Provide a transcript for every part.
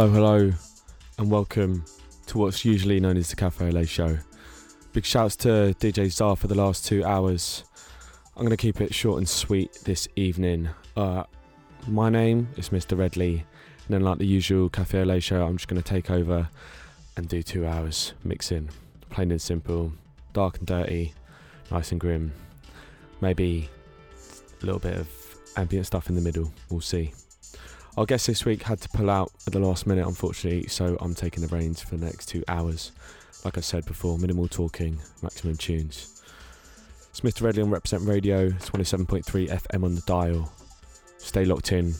Hello, hello, and welcome to what's usually known as the Café Au Lait show. Big shouts to DJ Zar for the last two hours. I'm going to keep it short and sweet this evening. Uh, my name is Mr. Redley, and then, like the usual Café Au Lait show, I'm just going to take over and do two hours mixing. Plain and simple, dark and dirty, nice and grim. Maybe a little bit of ambient stuff in the middle. We'll see. Our guest this week had to pull out at the last minute, unfortunately, so I'm taking the reins for the next two hours. Like I said before, minimal talking, maximum tunes. Smith Redley on Represent Radio, 27.3 FM on the dial. Stay locked in.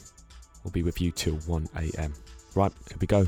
We'll be with you till 1 a.m. Right, here we go.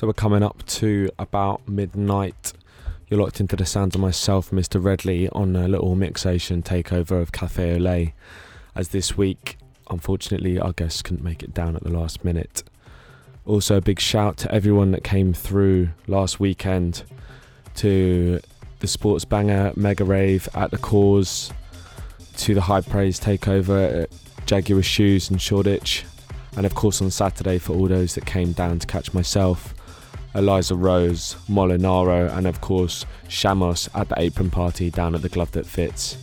So we're coming up to about midnight. You're locked into the sounds of myself, Mr. Redley, on a little mixation takeover of Café Au Lait. As this week, unfortunately, our guests couldn't make it down at the last minute. Also, a big shout to everyone that came through last weekend to the Sports Banger Mega Rave at the Cause, to the High Praise Takeover at Jaguar Shoes in Shoreditch, and of course on Saturday for all those that came down to catch myself Eliza Rose, Molinaro, and of course Shamos at the apron party down at the Glove That Fits.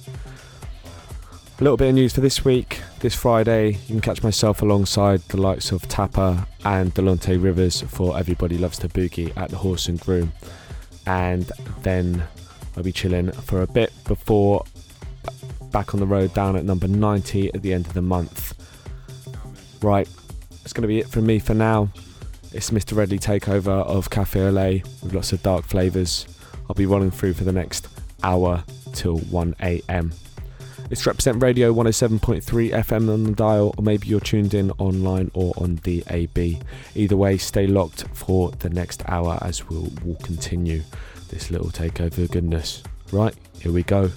A little bit of news for this week. This Friday, you can catch myself alongside the likes of Tapper and Delonte Rivers for Everybody Loves to Boogie at the Horse and Groom. And then I'll be chilling for a bit before back on the road down at number 90 at the end of the month. Right, that's going to be it from me for now. It's Mr. Redley takeover of Café Au Lait with lots of dark flavours. I'll be running through for the next hour till 1 a.m. It's Reprezent Radio 107.3 FM on the dial, or maybe you're tuned in online or on DAB. Either way, stay locked for the next hour as we'll, we'll continue this little takeover goodness. Right, here we go.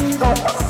Let's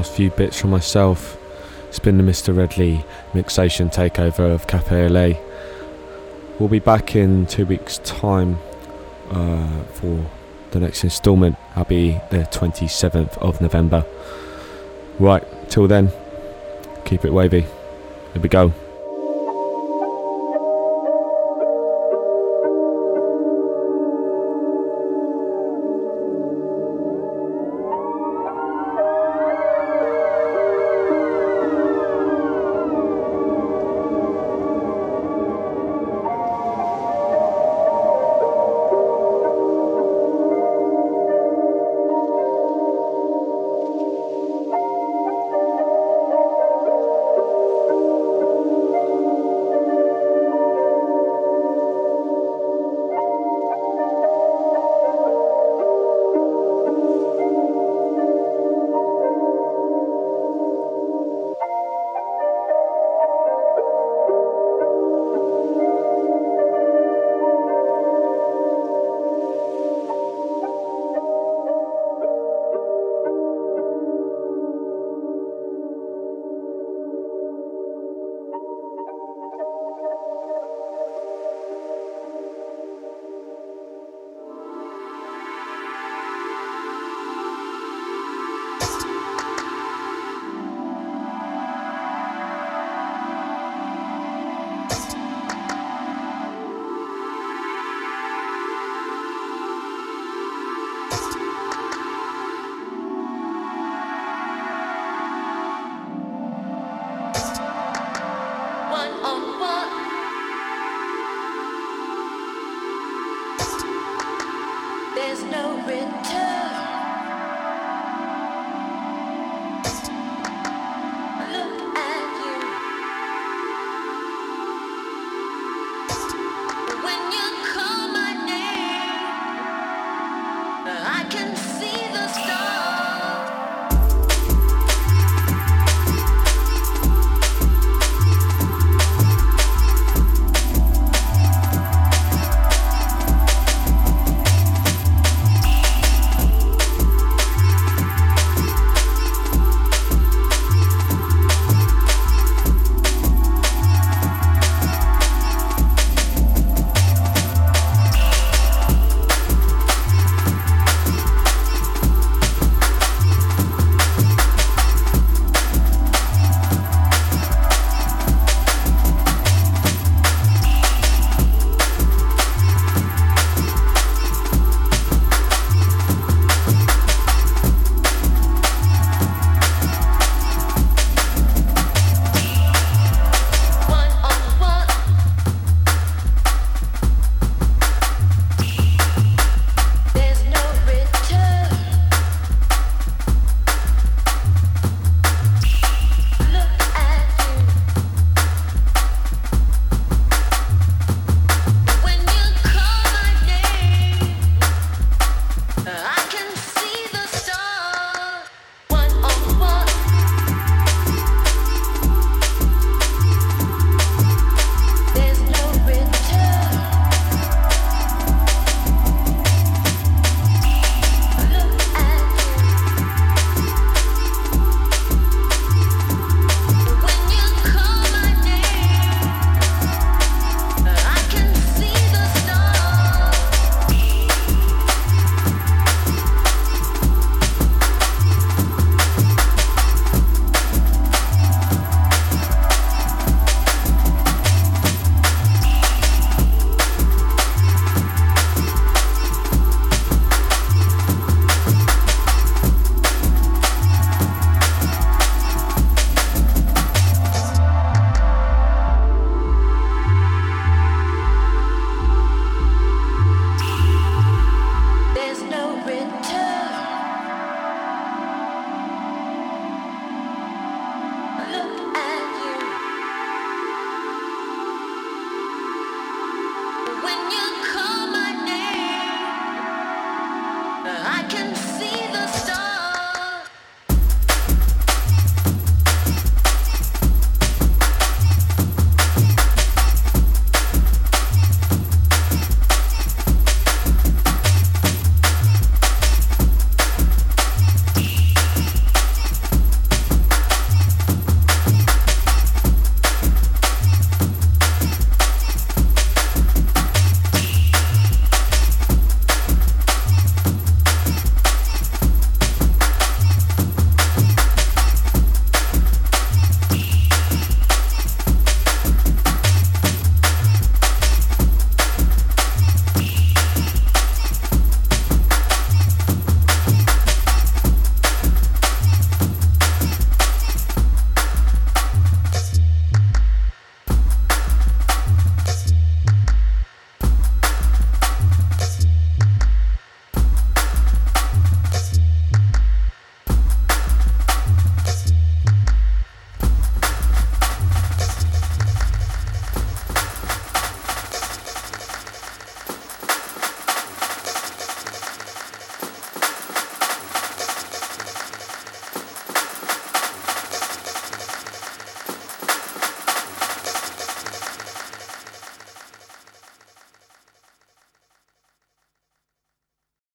last few bits from myself. It's been the Mr. Redley mixation takeover of Café Au Lait. We'll be back in two weeks' time uh, for the next instalment. I'll be the 27th of November. Right, till then, keep it wavy. Here we go.